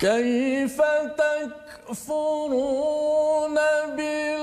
كيف تكفرون بالله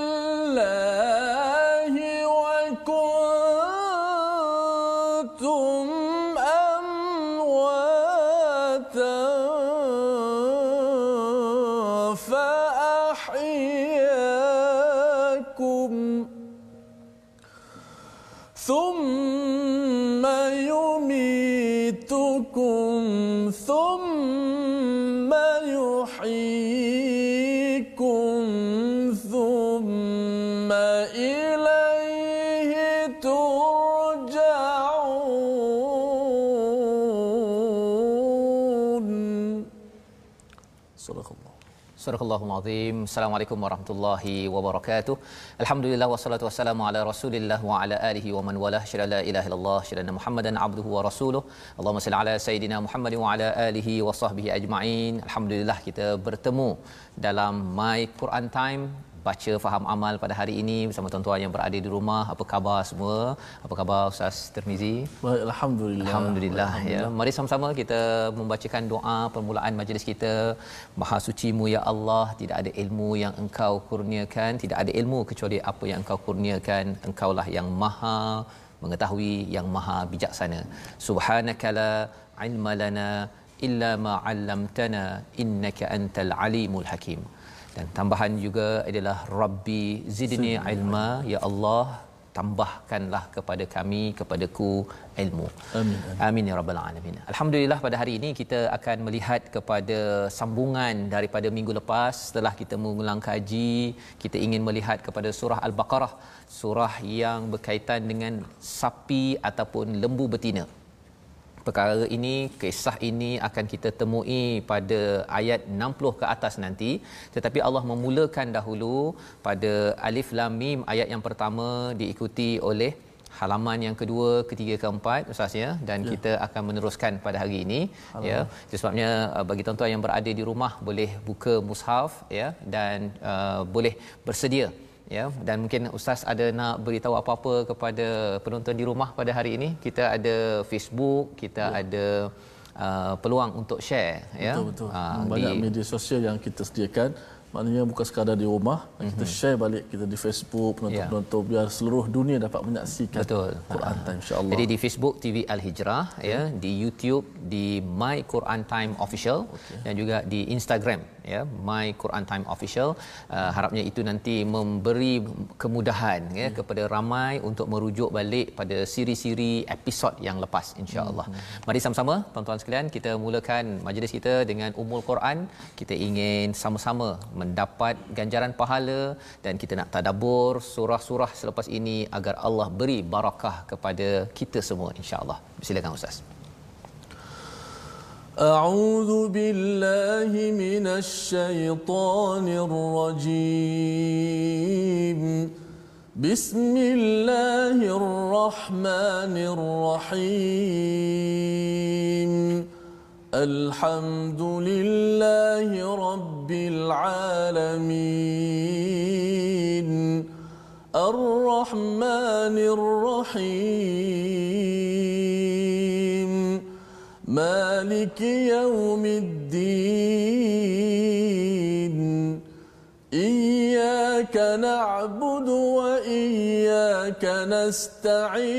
Surah Al-Azim. Assalamualaikum warahmatullahi wabarakatuh. Alhamdulillah wassalatu wassalamu ala Rasulillah wa ala alihi wa man walah. Syada la ilaha illallah, syada Muhammadan abduhu wa rasuluh. Allahumma salli ala sayidina Muhammad wa ala alihi wa sahbihi ajma'in. Alhamdulillah kita bertemu dalam My Quran Time baca faham amal pada hari ini bersama tuan-tuan yang berada di rumah. Apa khabar semua? Apa khabar Ustaz Tirmizi? Baik, Alhamdulillah. Alhamdulillah ya. Mari sama-sama kita membacakan doa permulaan majlis kita. Maha sucimu ya Allah, tidak ada ilmu yang Engkau kurniakan, tidak ada ilmu kecuali apa yang Engkau kurniakan. Engkaulah yang Maha mengetahui, yang Maha bijaksana. Subhanakala ilma lana illa ma 'allamtana innaka antal alimul hakim dan tambahan juga adalah rabbi zidni ilma. Ya Allah tambahkanlah kepada kami kepadaku ilmu. Amin. amin ya rabbal alamin. Alhamdulillah pada hari ini kita akan melihat kepada sambungan daripada minggu lepas setelah kita mengulang kaji kita ingin melihat kepada surah al-baqarah. Surah yang berkaitan dengan sapi ataupun lembu betina perkara ini kisah ini akan kita temui pada ayat 60 ke atas nanti tetapi Allah memulakan dahulu pada alif lam mim ayat yang pertama diikuti oleh halaman yang kedua, ketiga, keempat ustaz ya dan ya. kita akan meneruskan pada hari ini ya. Sebabnya uh, bagi tuan-tuan yang berada di rumah boleh buka mushaf ya dan uh, boleh bersedia ya dan mungkin ustaz ada nak beritahu apa-apa kepada penonton di rumah pada hari ini? Kita ada Facebook kita ya. ada uh, peluang untuk share ya? Betul betul. Uh, banyak di, media sosial yang kita sediakan maknanya bukan sekadar di rumah mm-hmm. kita share balik kita di Facebook penonton-penonton yeah. biar seluruh dunia dapat menyaksikan Betul. Quran uh, Time insya-Allah. Jadi di Facebook TV Al Hijrah okay. ya, di YouTube di My Quran Time Official okay. dan juga di Instagram ya My Quran Time Official uh, harapnya itu nanti memberi kemudahan ya yeah. kepada ramai untuk merujuk balik pada siri-siri episod yang lepas insya-Allah. Mm-hmm. Mari sama-sama tuan-tuan sekalian kita mulakan majlis kita dengan Ummul Quran. Kita ingin sama-sama mendapat ganjaran pahala dan kita nak tadabbur surah-surah selepas ini agar Allah beri barakah kepada kita semua insya-Allah. Silakan ustaz. أعوذ بالله من الشيطان الرجيم بسم الله الرحمن الرحيم الحمد لله رب العالمين. الرحمن الرحيم. مالك يوم الدين. إياك نعبد وإياك نستعين.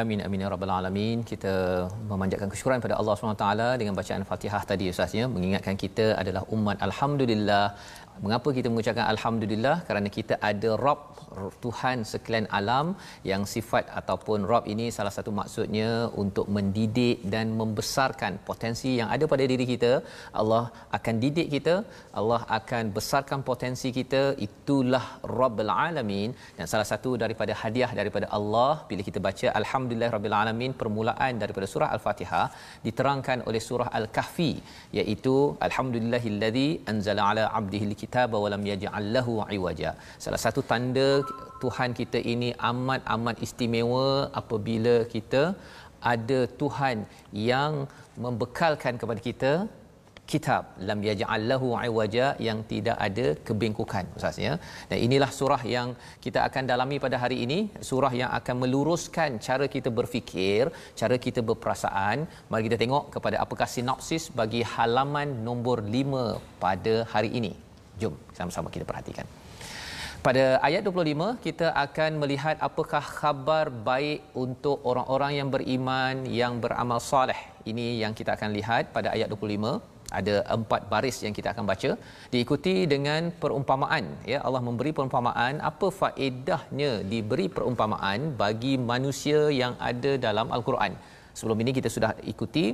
Amin amin ya rabbal alamin. Kita memanjatkan kesyukuran pada Allah SWT dengan bacaan Fatihah tadi ustaznya mengingatkan kita adalah umat alhamdulillah Mengapa kita mengucapkan alhamdulillah? Kerana kita ada Rabb Tuhan sekalian alam yang sifat ataupun Rabb ini salah satu maksudnya untuk mendidik dan membesarkan potensi yang ada pada diri kita. Allah akan didik kita, Allah akan besarkan potensi kita. Itulah Rabbul Alamin dan salah satu daripada hadiah daripada Allah bila kita baca alhamdulillah rabbil alamin permulaan daripada surah al-Fatihah diterangkan oleh surah al-Kahfi iaitu alhamdulillahillazi anzala ala abdihi alkitaba wa lam yaj'al lahu iwaja. Salah satu tanda Tuhan kita ini amat amat istimewa apabila kita ada Tuhan yang membekalkan kepada kita kitab lam yaj'al lahu iwaja yang tidak ada kebengkokan ustaz ya. Dan inilah surah yang kita akan dalami pada hari ini. Surah yang akan meluruskan cara kita berfikir cara kita berperasaan. Mari kita tengok kepada apakah sinopsis bagi halaman nombor 5 pada hari ini jom sama-sama kita perhatikan. Pada ayat 25 kita akan melihat apakah khabar baik untuk orang-orang yang beriman yang beramal soleh. Ini yang kita akan lihat pada ayat 25 ada empat baris yang kita akan baca. Diikuti dengan perumpamaan ya. Allah memberi perumpamaan apa faedahnya diberi perumpamaan bagi manusia yang ada dalam al-Quran. Sebelum ini kita sudah ikuti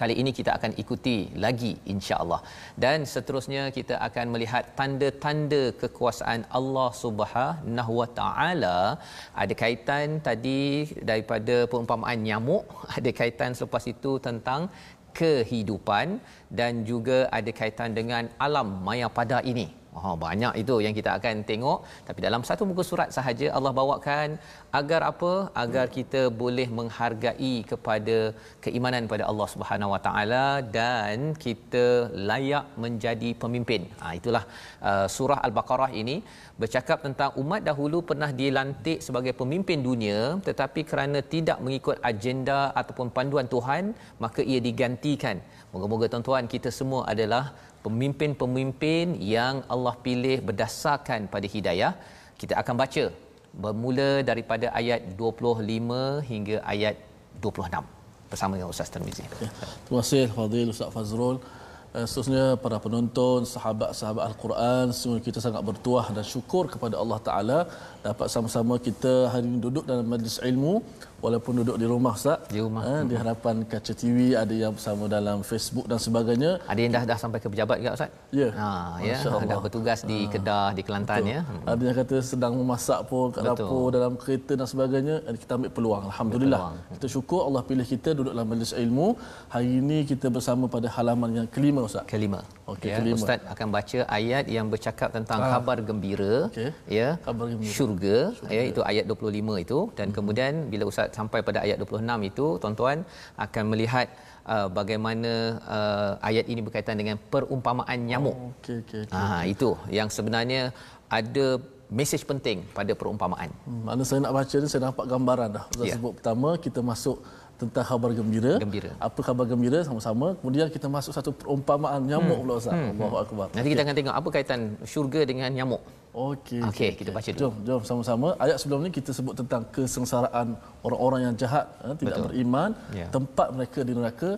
kali ini kita akan ikuti lagi insya-Allah dan seterusnya kita akan melihat tanda-tanda kekuasaan Allah Subhanahu Wa Taala ada kaitan tadi daripada perumpamaan nyamuk ada kaitan selepas itu tentang kehidupan dan juga ada kaitan dengan alam maya pada ini. Oh, banyak itu yang kita akan tengok tapi dalam satu muka surat sahaja Allah bawakan agar apa agar kita boleh menghargai kepada keimanan pada Allah Subhanahu Wa Taala dan kita layak menjadi pemimpin. Ha, itulah uh, surah Al-Baqarah ini bercakap tentang umat dahulu pernah dilantik sebagai pemimpin dunia tetapi kerana tidak mengikut agenda ataupun panduan Tuhan maka ia digantikan. Moga-moga tuan-tuan kita semua adalah pemimpin-pemimpin yang Allah pilih berdasarkan pada hidayah. Kita akan baca bermula daripada ayat 25 hingga ayat 26 bersama dengan Ustaz Tarmizi. Okay. Terima kasih Fadil Ustaz Fazrul. Uh, seterusnya para penonton, sahabat-sahabat Al-Quran, semua kita sangat bertuah dan syukur kepada Allah Taala dapat sama-sama kita hari ini duduk dalam majlis ilmu walaupun duduk di rumah Ustaz. Di rumah. Ha, di hadapan kaca TV ada yang bersama dalam Facebook dan sebagainya. Ada yang dah dah sampai ke pejabat juga Ustaz? Ya. Ha ya. Dah bertugas di ha. Kedah di Kelantan Betul. ya. Hmm. ada yang kata sedang memasak pun kat dapur dalam kereta dan sebagainya kita ambil peluang alhamdulillah. Peluang. kita syukur Allah pilih kita duduk dalam majlis ilmu. Hari ini kita bersama pada halaman yang kelima Ustaz. Kelima. Okey ya, kelima. Ustaz akan baca ayat yang bercakap tentang ha. khabar gembira okay. ya khabar gembira. syurga, syurga. ya itu ayat 25 itu. Dan hmm. kemudian bila Ustaz sampai pada ayat 26 itu tuan-tuan akan melihat uh, bagaimana uh, ayat ini berkaitan dengan perumpamaan nyamuk. Oh, okey okey. Okay. Ah itu yang sebenarnya ada mesej penting pada perumpamaan. Hmm, mana saya nak baca ni saya nampak gambaran dah. Ustaz yeah. sebut pertama kita masuk tentang khabar gembira. gembira. Apa khabar gembira sama-sama. Kemudian kita masuk satu perumpamaan nyamuk hmm. pula Ustaz. Hmm. Allahu akbar. Nanti okay. kita akan tengok apa kaitan syurga dengan nyamuk. Okey. Okey, okay, kita baca dulu. Jom, jom sama-sama. Ayat sebelum ni kita sebut tentang kesengsaraan orang-orang yang jahat, eh, tidak Betul. beriman, ya. tempat mereka di neraka.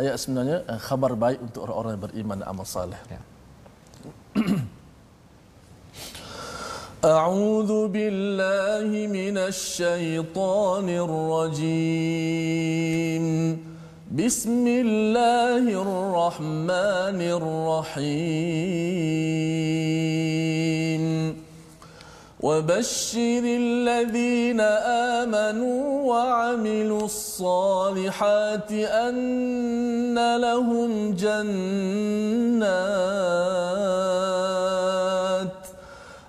Ayat sebenarnya eh, khabar baik untuk orang-orang yang beriman dan amal saleh. Ya. أعوذ بالله من الشيطان الرجيم. بسم الله الرحمن الرحيم. وبشر الذين آمنوا وعملوا الصالحات أن لهم جنات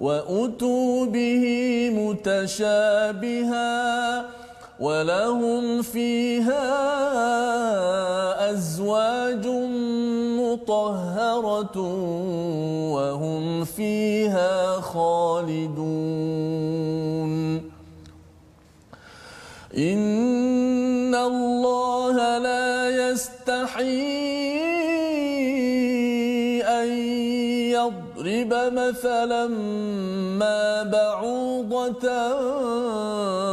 وأتوا به متشابها ولهم فيها أزواج مطهرة وهم فيها خالدون يضرب مثلا ما بعوضة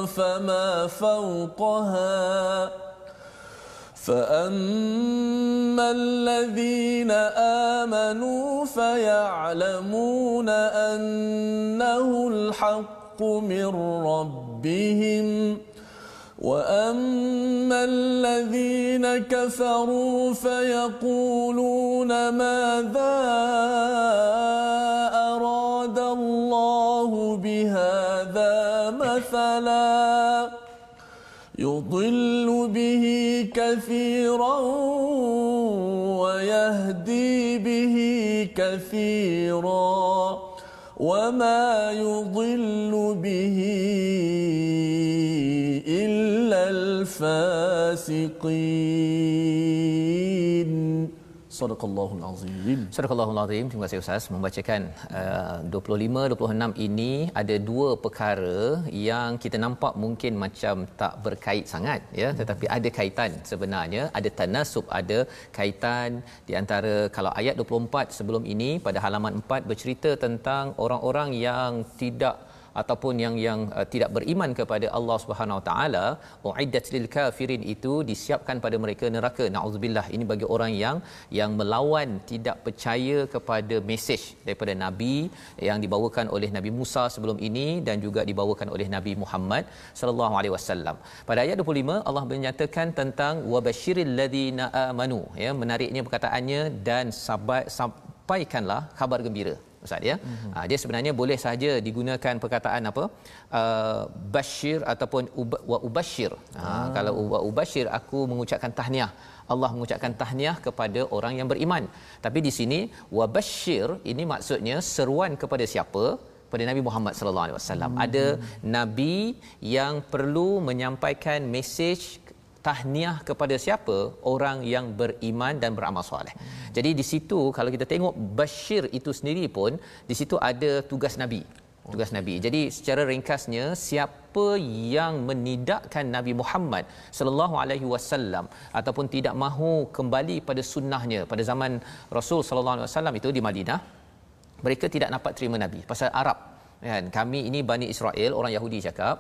فما فوقها. فأما الذين آمنوا فيعلمون أنه الحق من ربهم. وأما الذين كفروا فيقولون ماذا مثلا يضل به كثيرا ويهدي به كثيرا وما يضل به الفاسقين. Sadaqallahul Azim. Sadaqallahul Azim. Terima kasih Ustaz membacakan uh, 25 26 ini ada dua perkara yang kita nampak mungkin macam tak berkait sangat ya hmm. tetapi ada kaitan sebenarnya ada tanasub ada kaitan di antara kalau ayat 24 sebelum ini pada halaman 4 bercerita tentang orang-orang yang tidak ataupun yang yang uh, tidak beriman kepada Allah Subhanahu Wa Taala uiddat lil kafirin itu disiapkan pada mereka neraka. Naudzubillah. Ini bagi orang yang yang melawan tidak percaya kepada mesej daripada nabi yang dibawakan oleh Nabi Musa sebelum ini dan juga dibawakan oleh Nabi Muhammad sallallahu alaihi wasallam. Pada ayat 25 Allah menyatakan tentang wabasyiril ladzina amanu. Ya menariknya perkataannya dan sampaikanlah kabar gembira ustaz ya? Mm-hmm. uh, dia sebenarnya boleh saja digunakan perkataan apa? Uh, bashir ataupun wa ubashir. Uh, ah. kalau wa ubashir aku mengucapkan tahniah. Allah mengucapkan tahniah kepada orang yang beriman. Tapi di sini wa bashir ini maksudnya seruan kepada siapa? Pada Nabi Muhammad sallallahu alaihi wasallam. Hmm. ada nabi yang perlu menyampaikan mesej tahniah kepada siapa orang yang beriman dan beramal soleh. Jadi di situ kalau kita tengok bashir itu sendiri pun di situ ada tugas nabi. Tugas nabi. Jadi secara ringkasnya siapa yang menidakkan Nabi Muhammad sallallahu alaihi wasallam ataupun tidak mahu kembali pada sunnahnya pada zaman Rasul sallallahu alaihi wasallam itu di Madinah mereka tidak dapat terima nabi pasal Arab kan kami ini Bani Israel orang Yahudi cakap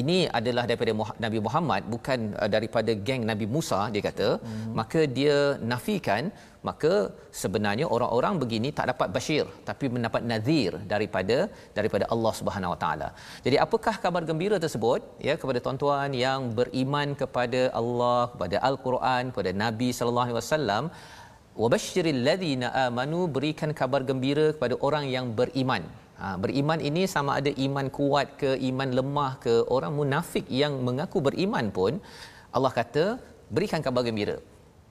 ini adalah daripada Nabi Muhammad bukan uh, daripada geng Nabi Musa dia kata hmm. maka dia nafikan maka sebenarnya orang-orang begini tak dapat bashir tapi mendapat nazir daripada daripada Allah Subhanahu Wa Taala. Jadi apakah kabar gembira tersebut ya kepada tuan-tuan yang beriman kepada Allah, kepada Al-Quran, kepada Nabi sallallahu alaihi wasallam wabashshiril ladzina amanu berikan kabar gembira kepada orang yang beriman Ha, beriman ini sama ada iman kuat ke iman lemah ke orang munafik yang mengaku beriman pun Allah kata berikan kabar gembira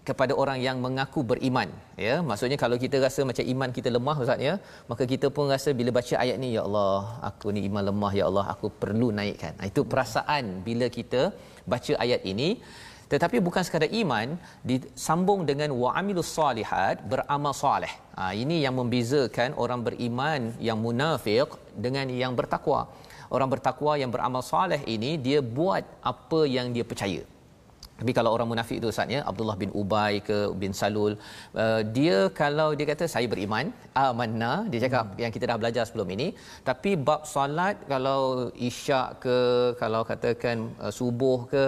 kepada orang yang mengaku beriman ya. Maksudnya kalau kita rasa macam iman kita lemah ustaz ya maka kita pun rasa bila baca ayat ni ya Allah aku ni iman lemah ya Allah aku perlu naikkan. Ha, itu perasaan bila kita baca ayat ini tetapi bukan sekadar iman disambung dengan wa'amilus salihat beramal soleh ha, ini yang membezakan orang beriman yang munafik dengan yang bertakwa. Orang bertakwa yang beramal soleh ini dia buat apa yang dia percaya. Tapi kalau orang munafik itu Ustaz ya Abdullah bin Ubay ke bin Salul uh, dia kalau dia kata saya beriman amanna dia cakap hmm. yang kita dah belajar sebelum ini. Tapi bab solat kalau isyak ke kalau katakan uh, subuh ke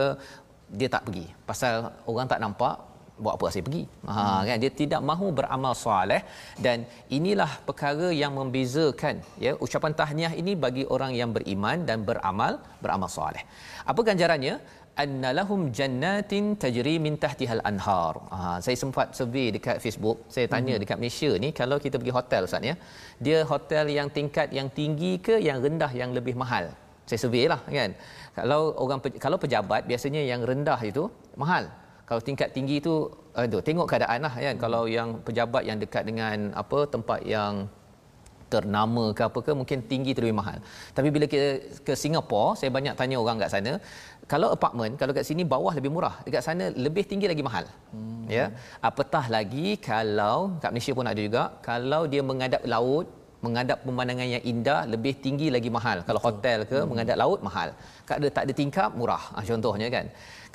dia tak pergi. Pasal orang tak nampak buat apa saya pergi? Ha hmm. kan? Dia tidak mahu beramal soleh. Dan inilah perkara yang membezakan ya. Ucapan tahniah ini bagi orang yang beriman dan beramal beramal soleh. Apa ganjarannya? Annalahum jannatin tajri min tahtihal anhar. Ha saya sempat survey dekat Facebook. Saya tanya hmm. dekat Malaysia ni kalau kita pergi hotel ustaz ya dia hotel yang tingkat yang tinggi ke yang rendah yang lebih mahal? Saya survey lah kan kalau orang kalau pejabat biasanya yang rendah itu mahal kalau tingkat tinggi itu aduh tengok keadaan lah kan hmm. kalau yang pejabat yang dekat dengan apa tempat yang ternama ke apa ke mungkin tinggi tu lebih mahal. Tapi bila ke ke Singapura, saya banyak tanya orang kat sana, kalau apartment kalau kat sini bawah lebih murah, dekat sana lebih tinggi lagi mahal. Hmm. Ya. Apatah lagi kalau kat Malaysia pun ada juga, kalau dia menghadap laut menghadap pemandangan yang indah lebih tinggi lagi mahal. Kalau hotel ke hmm. menghadap laut mahal. Kalau ada tak ada tingkap murah. Ha, contohnya kan.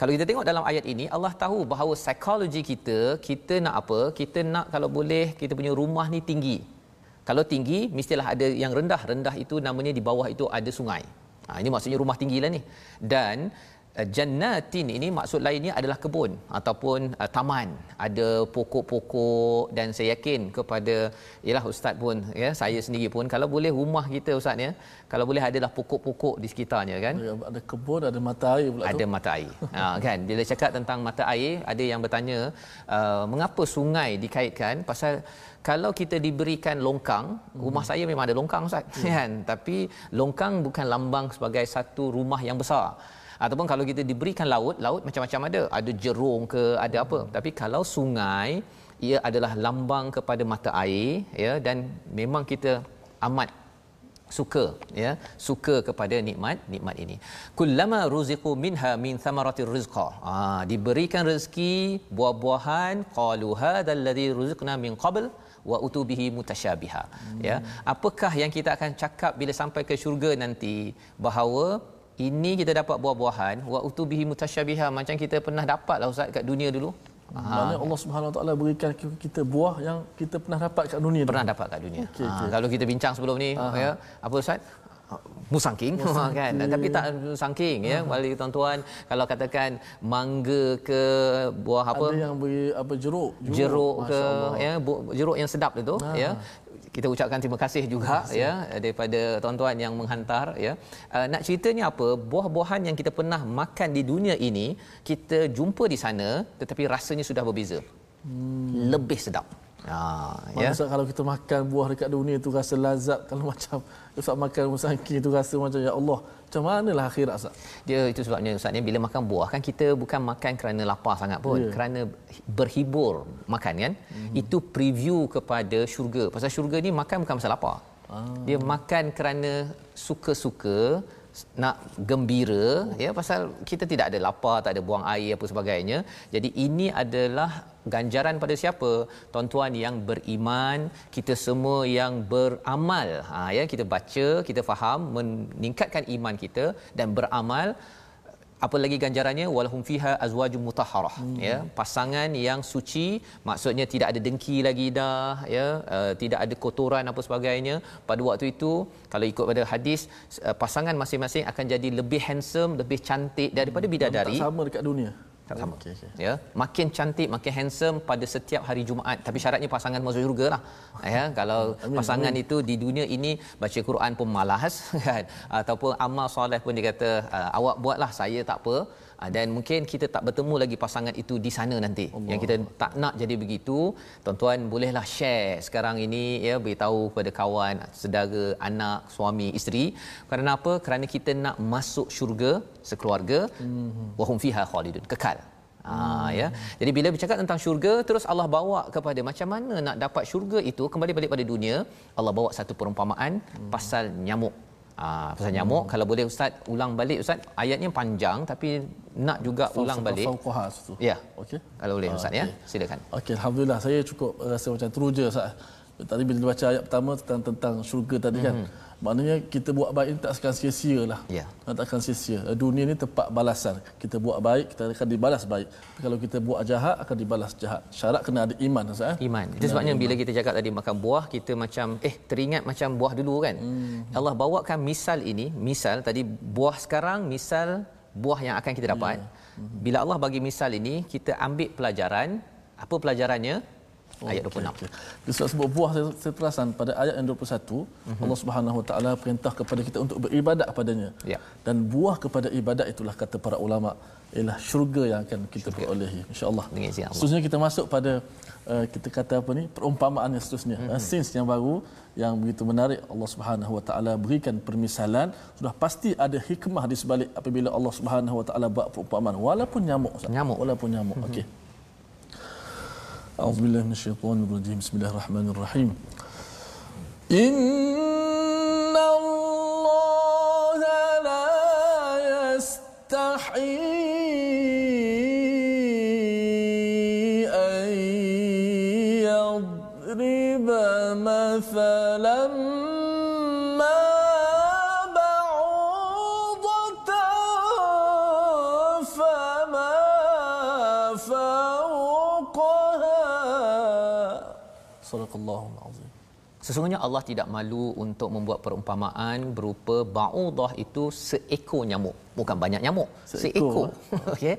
Kalau kita tengok dalam ayat ini Allah tahu bahawa psikologi kita kita nak apa? Kita nak kalau boleh kita punya rumah ni tinggi. Kalau tinggi mestilah ada yang rendah. Rendah itu namanya di bawah itu ada sungai. Ha, ini maksudnya rumah tinggilah ni. Dan jannatin ini maksud lainnya adalah kebun ataupun uh, taman. Ada pokok-pokok dan saya yakin kepada ialah ustaz pun ya saya sendiri pun kalau boleh rumah kita ustaz ya kalau boleh adalah pokok-pokok di sekitarnya kan? Ya, ada kebun ada mata air pula ada tu. mata air. Ha, kan? Bila cakap tentang mata air ada yang bertanya uh, mengapa sungai dikaitkan? Pasal kalau kita diberikan longkang rumah saya memang ada longkang ustaz ya. kan? Tapi longkang bukan lambang sebagai satu rumah yang besar ataupun kalau kita diberikan laut laut macam-macam ada. Ada jerung ke ada apa. Tapi kalau sungai ia adalah lambang kepada mata air ya dan memang kita amat suka ya suka kepada nikmat nikmat ini. Kullama ruziqu minha min thamaratir rizqa. Ha, diberikan rezeki buah-buahan qalu hadzal ladzi ruziqna min qabl wa utubihi mutasyabiha hmm. ya apakah yang kita akan cakap bila sampai ke syurga nanti? Bahawa ini kita dapat buah-buahan. Wa utubihi mutasyabiha. Macam kita pernah dapat lah ustaz kat dunia dulu. Mana Allah Subhanahu Wa Taala berikan kita buah yang kita pernah dapat kat dunia pernah dapat kat dunia. Okay, ha, okay. kalau kita bincang sebelum ni Aha. ya apa ustaz? Musangking, musangking. kan? Tapi tak musangking ya. Wali tuan-tuan kalau katakan mangga ke buah apa? Ada yang beri apa jeruk? Jeruk, jeruk ke ya jeruk yang sedap itu ya kita ucapkan terima kasih juga terima kasih. ya daripada tuan-tuan yang menghantar ya uh, nak ceritanya apa buah-buahan yang kita pernah makan di dunia ini kita jumpa di sana tetapi rasanya sudah berbeza hmm. lebih sedap Ha, ya. Maksud kalau kita makan buah dekat dunia tu rasa lazat kalau macam Ustaz makan musangking tu rasa macam ya Allah macam manalah akhirat Ustaz. Dia itu sebabnya Ustaz ni bila makan buah kan kita bukan makan kerana lapar sangat pun yeah. kerana berhibur makan kan. Mm-hmm. Itu preview kepada syurga. Pasal syurga ni makan bukan pasal lapar. Ah. Dia makan kerana suka-suka nak gembira ya pasal kita tidak ada lapar tak ada buang air apa sebagainya. Jadi ini adalah ganjaran pada siapa? Tuan-tuan yang beriman kita semua yang beramal. Ha ya kita baca kita faham meningkatkan iman kita dan beramal apa lagi ganjarannya? Walahum fiha azwajum mutahharah. Hmm. ya pasangan yang suci maksudnya tidak ada dengki lagi dah ya uh, tidak ada kotoran apa sebagainya. Pada waktu itu kalau ikut pada hadis uh, pasangan masing-masing akan jadi lebih handsome lebih cantik daripada hmm. bidadari. Tak sama dekat dunia tak sama. Okay, okay. Ya, makin cantik, makin handsome pada setiap hari Jumaat. Tapi syaratnya pasangan masuk syurga lah. Ya, kalau amin, pasangan amin. itu di dunia ini baca Quran pun malas kan. Ataupun amal soleh pun dia kata ah, awak buatlah saya tak apa. Ah, dan mungkin kita tak bertemu lagi pasangan itu di sana nanti. Allah. Yang kita tak nak jadi begitu, tuan-tuan bolehlah share sekarang ini ya beritahu kepada kawan, saudara, anak, suami, isteri. Kerana apa? Kerana kita nak masuk syurga sekeluarga. Mhm. Wahum fiha khalidun. Kekal. Ha, ya. Jadi bila bercakap tentang syurga terus Allah bawa kepada macam mana nak dapat syurga itu kembali balik pada dunia Allah bawa satu perumpamaan hmm. pasal nyamuk. Ah, pasal nyamuk hmm. kalau boleh ustaz ulang balik ustaz ayatnya panjang tapi nak juga Fal- ulang balik. Ya. Okey. Kalau boleh ustaz ah, okay. ya. Silakan. Okey alhamdulillah saya cukup rasa macam teruja ustaz. Tadi bila baca ayat pertama tentang tentang syurga tadi kan. Hmm. Maknanya kita buat baik ini tak akan sia-sia lah. Ya. Tak akan sia-sia. Dunia ni tempat balasan. Kita buat baik, kita akan dibalas baik. Tapi kalau kita buat jahat, akan dibalas jahat. Syarat kena ada iman. Ustaz, eh? Iman. Itu sebabnya iman. bila kita cakap tadi makan buah, kita macam, eh teringat macam buah dulu kan. Hmm. Allah bawakan misal ini, misal tadi buah sekarang, misal buah yang akan kita dapat. Ya. Hmm. Bila Allah bagi misal ini, kita ambil pelajaran. Apa pelajarannya? Ayat 26. Okay, okay. Sebab sebut buah seterasan pada ayat yang 21, mm-hmm. Allah Subhanahu Wa Taala perintah kepada kita untuk beribadat kepadanya. Ya. Dan buah kepada ibadat itulah kata para ulama ialah syurga yang akan kita syurga. perolehi insya-Allah. Allah. Seterusnya kita masuk pada uh, kita kata apa ni perumpamaan yang seterusnya. Mm-hmm. Uh, sins yang baru yang begitu menarik Allah Subhanahu Wa Taala berikan permisalan sudah pasti ada hikmah di sebalik apabila Allah Subhanahu Wa Taala buat perumpamaan walaupun nyamuk nyamuk walaupun nyamuk mm-hmm. okey أعوذ بالله من الشيطان الرجيم. بسم الله الرحمن الرحيم. إن الله لا يستحيي أن يضرب مثلا sadaqallahul azim Sesungguhnya Allah tidak malu untuk membuat perumpamaan berupa ba'udah itu seekor nyamuk. Bukan banyak nyamuk, seekor. seekor. Okey.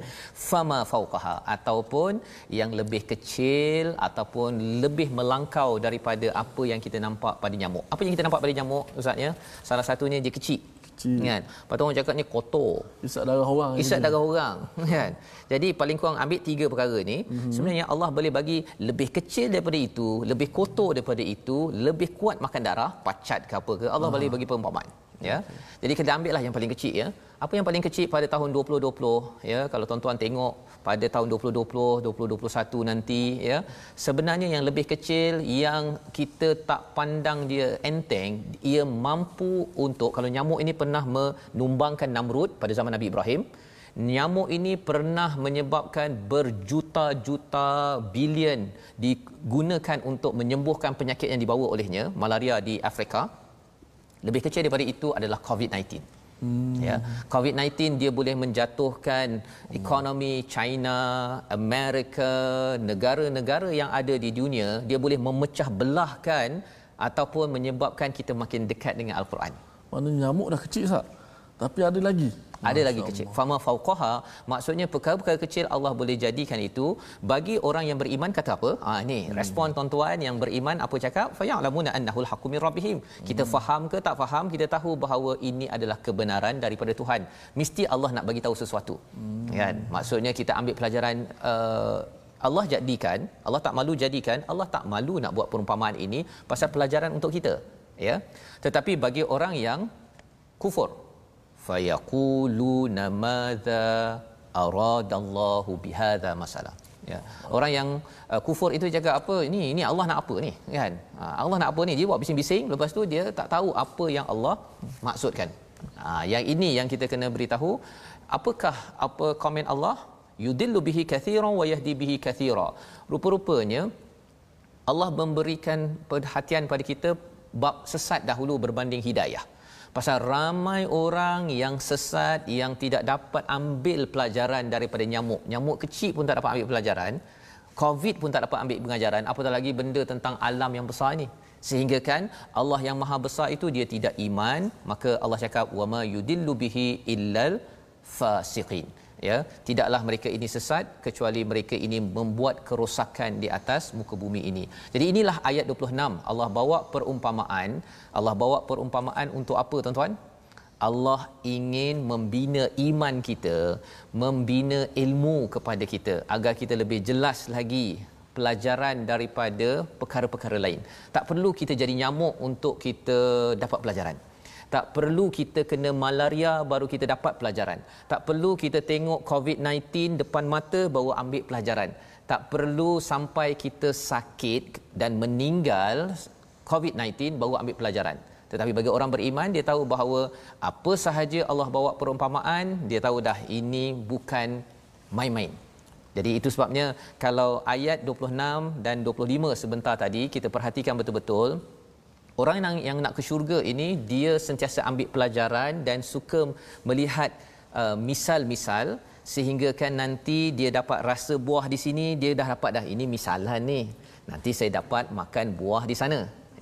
Fama fauqaha ataupun yang lebih kecil ataupun lebih melangkau daripada apa yang kita nampak pada nyamuk. Apa yang kita nampak pada nyamuk Ustaz ya? Salah satunya dia kecil. Kecil. Kan? Lepas tu orang cakapnya kotor. Isap darah orang Isap ini. darah orang kan. Jadi paling kurang ambil tiga perkara ni, mm-hmm. sebenarnya Allah boleh bagi lebih kecil daripada itu, lebih kotor daripada itu, lebih kuat makan darah, pacat ke apa ke, Allah boleh bagi perumpamaan. Ya. Jadi kita ambil lah yang paling kecil ya. Apa yang paling kecil pada tahun 2020 ya, kalau tuan-tuan tengok pada tahun 2020, 2021 nanti ya, sebenarnya yang lebih kecil yang kita tak pandang dia enteng, ia mampu untuk kalau nyamuk ini pernah menumbangkan Namrud pada zaman Nabi Ibrahim, nyamuk ini pernah menyebabkan berjuta-juta bilion digunakan untuk menyembuhkan penyakit yang dibawa olehnya, malaria di Afrika. Lebih kecil daripada itu adalah COVID-19. Hmm. Ya, COVID-19 dia boleh menjatuhkan ekonomi China, Amerika, negara-negara yang ada di dunia, dia boleh memecah belahkan ataupun menyebabkan kita makin dekat dengan al-Quran. Mana nyamuk dah kecil sat. Tapi ada lagi. Ada lagi kecil. Fama fauqaha maksudnya perkara-perkara kecil Allah boleh jadikan itu bagi orang yang beriman kata apa? Ah ni respon tuan-tuan yang beriman apa cakap? Fa ya'lamuna annahul haqqu min rabbihim. Kita faham ke tak faham kita tahu bahawa ini adalah kebenaran daripada Tuhan. Mesti Allah nak bagi tahu sesuatu. Hmm. Kan? Maksudnya kita ambil pelajaran uh, Allah jadikan, Allah tak malu jadikan, Allah tak malu nak buat perumpamaan ini pasal pelajaran untuk kita, ya. Tetapi bagi orang yang kufur, fayaquluna madza aradallahu bihadza masalah ya. Orang yang uh, kufur itu jaga apa? Ini ini Allah nak apa ni? Kan? Ha, Allah nak apa ni? Dia buat bising-bising lepas tu dia tak tahu apa yang Allah maksudkan. Ha, yang ini yang kita kena beritahu apakah apa komen Allah? Yudillu bihi kathiran wa yahdi bihi kathira. Rupa-rupanya Allah memberikan perhatian pada kita bab sesat dahulu berbanding hidayah Pasal ramai orang yang sesat yang tidak dapat ambil pelajaran daripada nyamuk. Nyamuk kecil pun tak dapat ambil pelajaran. Covid pun tak dapat ambil pengajaran. Apatah lagi benda tentang alam yang besar ini. Sehingga kan Allah yang maha besar itu dia tidak iman. Maka Allah cakap, وَمَا يُدِلُّ بِهِ إِلَّا الْفَاسِقِينَ ya tidaklah mereka ini sesat kecuali mereka ini membuat kerosakan di atas muka bumi ini. Jadi inilah ayat 26 Allah bawa perumpamaan, Allah bawa perumpamaan untuk apa tuan-tuan? Allah ingin membina iman kita, membina ilmu kepada kita agar kita lebih jelas lagi pelajaran daripada perkara-perkara lain. Tak perlu kita jadi nyamuk untuk kita dapat pelajaran. Tak perlu kita kena malaria baru kita dapat pelajaran. Tak perlu kita tengok COVID-19 depan mata baru ambil pelajaran. Tak perlu sampai kita sakit dan meninggal COVID-19 baru ambil pelajaran. Tetapi bagi orang beriman dia tahu bahawa apa sahaja Allah bawa perumpamaan, dia tahu dah ini bukan main-main. Jadi itu sebabnya kalau ayat 26 dan 25 sebentar tadi kita perhatikan betul-betul Orang yang, yang nak ke syurga ini dia sentiasa ambil pelajaran dan suka melihat uh, misal-misal sehingga kan nanti dia dapat rasa buah di sini dia dah dapat dah ini misalan ni. Nanti saya dapat makan buah di sana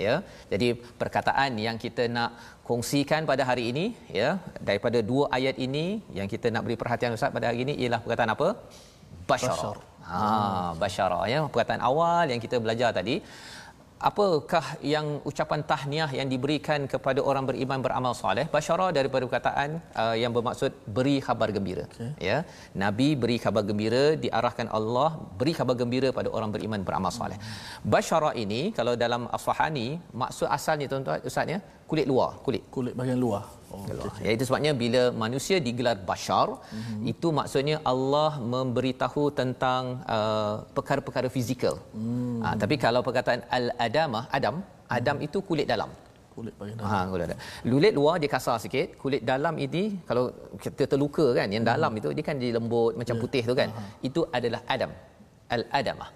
ya. Jadi perkataan yang kita nak kongsikan pada hari ini ya daripada dua ayat ini yang kita nak beri perhatian Ustaz pada hari ini ialah perkataan apa? Basyara. Basyar. Ha, basyara ya perkataan awal yang kita belajar tadi apakah yang ucapan tahniah yang diberikan kepada orang beriman beramal soleh basyara daripada perkataan uh, yang bermaksud beri khabar gembira okay. ya nabi beri khabar gembira diarahkan Allah beri khabar gembira pada orang beriman beramal soleh basyara ini kalau dalam asfahani maksud asalnya tuan-tuan ustaz ya kulit luar kulit Kulit bahagian luar. Oh, okay, okay. Iaitu sebabnya bila manusia digelar bashar, mm-hmm. itu maksudnya Allah memberitahu tentang uh, perkara-perkara fizikal. Mm. Uh, tapi kalau perkataan al-adamah, Adam, Adam itu kulit dalam. Kulit bahagian dalam. Ha, kulit dalam. Kulit luar dia kasar sikit, kulit dalam ini kalau kita terluka kan, yang dalam itu dia kan dia lembut macam Ya. putih tu kan. Itu adalah Adam. Al-Adamah.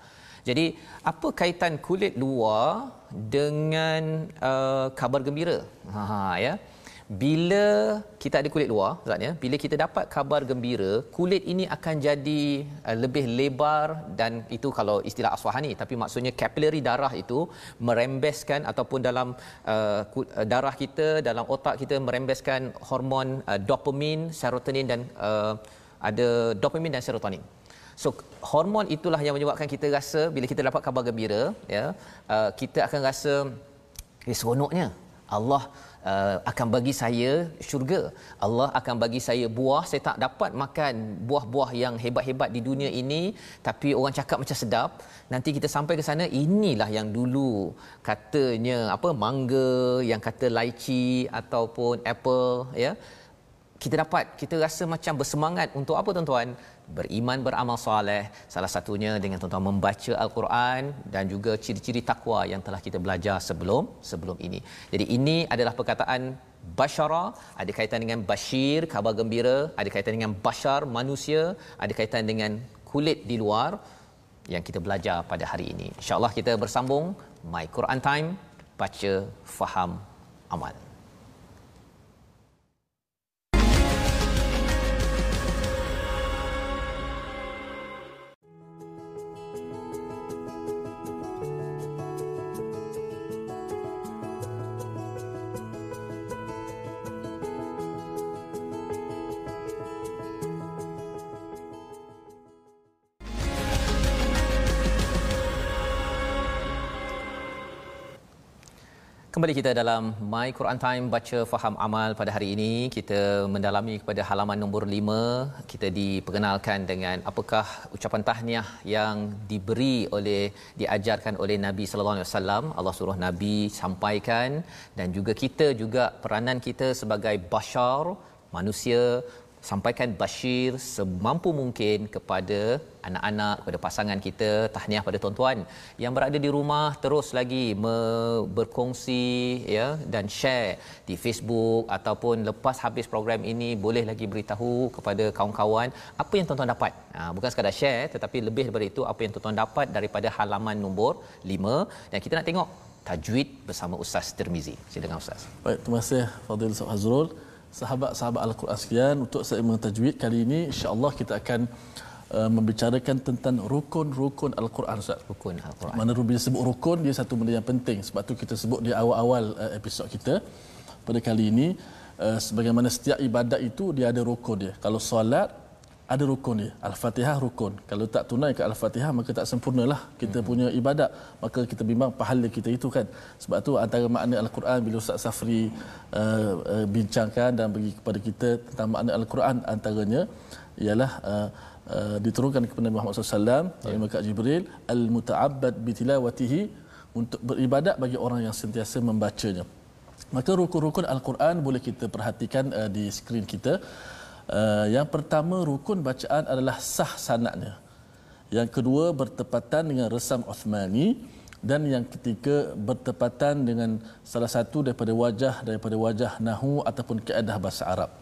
Jadi apa kaitan kulit luar dengan uh, kabar gembira? Ha, ha ya. Bila kita ada kulit luar, Ustaz ya, bila kita dapat kabar gembira, kulit ini akan jadi uh, lebih lebar dan itu kalau istilah Aswahani, tapi maksudnya kapilari darah itu merembeskan ataupun dalam uh, darah kita, dalam otak kita merembeskan hormon uh, dopamin, serotonin dan uh, ada dopamin dan serotonin. So hormon itulah yang menyebabkan kita rasa bila kita dapat khabar gembira ya uh, kita akan rasa eh, seronoknya Allah uh, akan bagi saya syurga. Allah akan bagi saya buah. Saya tak dapat makan buah-buah yang hebat-hebat di dunia ini tapi orang cakap macam sedap. Nanti kita sampai ke sana inilah yang dulu katanya apa mangga, yang kata lychee ataupun apple ya kita dapat kita rasa macam bersemangat untuk apa tuan-tuan beriman beramal soleh salah satunya dengan tuan-tuan membaca al-Quran dan juga ciri-ciri takwa yang telah kita belajar sebelum sebelum ini. Jadi ini adalah perkataan basyara ada kaitan dengan bashir khabar gembira, ada kaitan dengan bashar manusia, ada kaitan dengan kulit di luar yang kita belajar pada hari ini. Insya-Allah kita bersambung My Quran Time baca faham amal. Kembali kita dalam My Quran Time baca faham amal pada hari ini. Kita mendalami kepada halaman nombor 5 kita diperkenalkan dengan apakah ucapan tahniah yang diberi oleh diajarkan oleh Nabi sallallahu alaihi wasallam. Allah suruh Nabi sampaikan. Dan juga kita juga peranan kita sebagai bashar manusia sampaikan bashir semampu mungkin kepada anak-anak kepada pasangan kita tahniah pada tuan-tuan yang berada di rumah terus lagi berkongsi ya dan share di Facebook ataupun lepas habis program ini boleh lagi beritahu kepada kawan-kawan apa yang tuan-tuan dapat. Ha, bukan sekadar share tetapi lebih daripada itu apa yang tuan-tuan dapat daripada halaman nombor 5 dan kita nak tengok tajwid bersama Ustaz Tirmizi. Silakan Ustaz. Baik, terima kasih Fadil Ustaz Hazrul. Sahabat-sahabat Al-Quran sekalian, untuk segmen tajwid kali ini insya-Allah kita akan uh, membicarakan tentang rukun-rukun Al-Quran Ustaz. rukun al-Quran Mana bila sebut rukun dia satu benda yang penting sebab tu kita sebut di awal-awal uh, episod kita pada kali ini uh, sebagaimana setiap ibadat itu dia ada rukun dia. Kalau solat ada rukun dia. Al-Fatihah rukun. Kalau tak tunai ke Al-Fatihah maka tak sempurnalah kita hmm. punya ibadat. Maka kita bimbang pahala kita itu kan. Sebab tu antara makna Al-Quran bila Ustaz Safri uh, uh, bincangkan dan bagi kepada kita tentang makna Al-Quran antaranya ialah uh, uh, diturunkan kepada Nabi Muhammad SAW oleh malaikat Jibril al-muta'abbad bitilawatihi untuk beribadat bagi orang yang sentiasa membacanya. Maka rukun-rukun Al-Quran boleh kita perhatikan uh, di skrin kita. Uh, yang pertama rukun bacaan adalah sah sanadnya. Yang kedua bertepatan dengan resam Uthmani dan yang ketiga bertepatan dengan salah satu daripada wajah daripada wajah nahu ataupun kaedah bahasa Arab.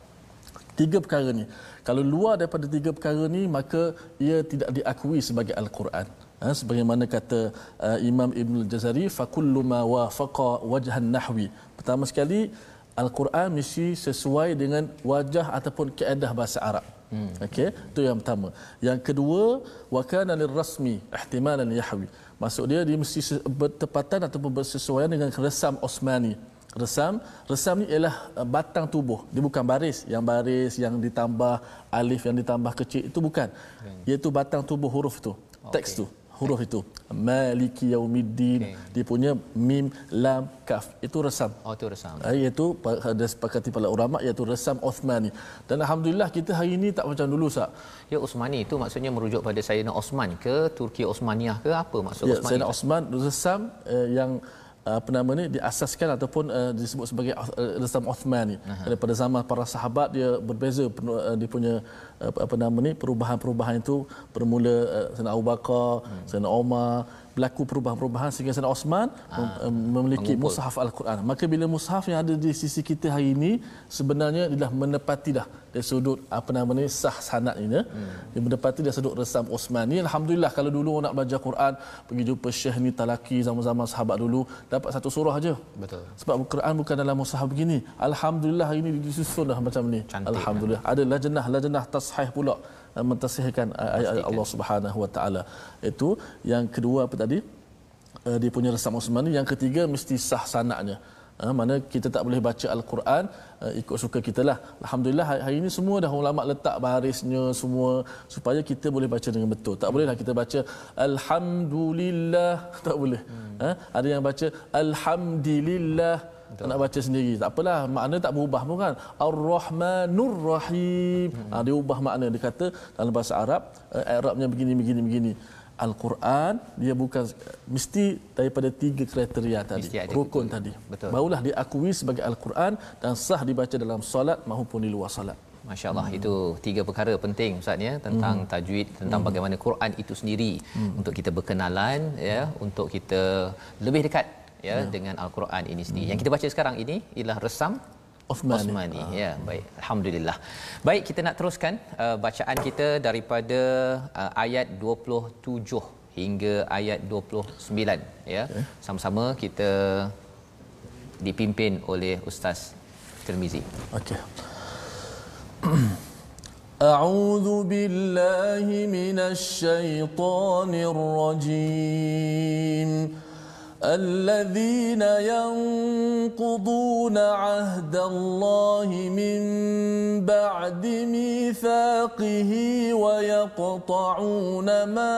Tiga perkara ni. Kalau luar daripada tiga perkara ni maka ia tidak diakui sebagai al-Quran. Ha, sebagaimana kata uh, Imam Ibn Al-Jazari fakullu ma wafaqa wajhan nahwi. Pertama sekali Al-Quran mesti sesuai dengan wajah ataupun kaedah bahasa Arab. Hmm. Okey, itu yang pertama. Yang kedua, wa kana lirrasmi ihtimalan yahwi. Maksud dia dia mesti bertepatan ataupun bersesuaian dengan resam Osmani. Resam, resam ni ialah uh, batang tubuh. Dia bukan baris, yang baris yang ditambah alif yang ditambah kecil itu bukan. Iaitu batang tubuh huruf tu, teks tu huruf itu. Maliki yaumiddin. Okey. dia punya mim lam kaf. Itu resam. Oh tu resam. Ah, iaitu ada sepakati para ulama iaitu resam Uthmani dan alhamdulillah kita hari ini tak macam dulu sah Ya Osmani itu maksudnya merujuk pada Sayyidina Osman ke Turki Osmaniyah ke apa maksud ya Osmani? Sayyidina Osman resam uh, yang apa nama ni diasaskan ataupun uh, disebut sebagai uh, resam Uthmani daripada zaman para sahabat dia berbeza uh, dia punya apa, apa nama ni perubahan-perubahan itu bermula uh, Sayyidina Abu Bakar, hmm. Sayyidina Omar berlaku perubahan-perubahan sehingga Sayyidina Osman ha, memiliki mengumpul. mushaf al-Quran. Maka bila mushaf yang ada di sisi kita hari ini sebenarnya adalah menepati dah dari sudut apa nama ni sah sanad ini. Hmm. dia mendapati dari sudut resam Osman. Ni alhamdulillah kalau dulu orang nak belajar Quran pergi jumpa syekh ni talaki zaman-zaman sahabat dulu dapat satu surah aja betul. Sebab Quran bukan dalam mushaf begini. Alhamdulillah hari ini disusun dah macam ni. Cantik, alhamdulillah. kan? ada lajnah lajnah tashih pula eh, mentasihkan ayat Allah Subhanahu wa taala. Itu yang kedua apa tadi? Uh, dia punya resam Osman ni. Yang ketiga mesti sah sanadnya Ha, mana kita tak boleh baca Al-Quran uh, ikut suka kita lah. Alhamdulillah hari ini semua dah ulama letak barisnya semua supaya kita boleh baca dengan betul. Tak bolehlah kita baca Alhamdulillah. Tak boleh. Hmm. Ha, ada yang baca Alhamdulillah. Betul. nak baca sendiri. Tak apalah, makna tak berubah pun kan. Ar-Rahmanur Rahim. Hmm. Ha, dia ubah makna. Dia kata dalam bahasa Arab, uh, Arabnya begini, begini, begini. Al-Quran dia bukan mesti daripada tiga kriteria tadi rukun tadi Betul. barulah diakui sebagai Al-Quran dan sah dibaca dalam solat maupun di luar solat Masya-Allah hmm. itu tiga perkara penting ustaz ya tentang hmm. tajwid tentang hmm. bagaimana Quran itu sendiri hmm. untuk kita berkenalan ya untuk kita lebih dekat ya, ya. dengan Al-Quran ini sendiri. Hmm. Yang kita baca sekarang ini ialah resam Osmani. Osmani. Ha. Ya, baik. Alhamdulillah. Baik, kita nak teruskan uh, bacaan kita daripada uh, ayat 27 hingga ayat 29 ya. Okay. Sama-sama kita dipimpin oleh Ustaz Tirmizi. Okey. أعوذ بالله من الشيطان الرجيم الذين ينقضون عهد الله من بعد ميثاقه ويقطعون ما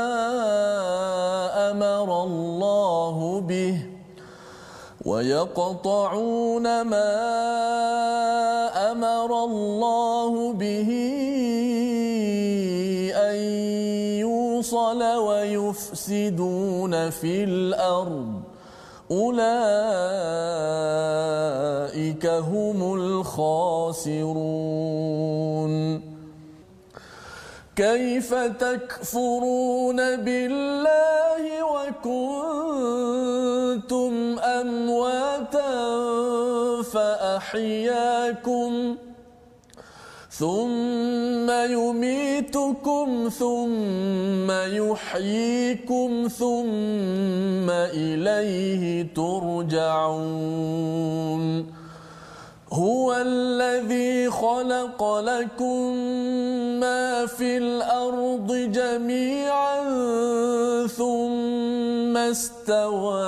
أمر الله به ويقطعون ما أمر الله به أن يوصل ويفسدون في الأرض. أولئك هم الخاسرون. كيف تكفرون بالله وكنتم أمواتا فأحياكم ثم يميتكم ثم يحييكم ثم إليه ترجعون هو الذي خلق لكم ما في الأرض جميعا ثم استوى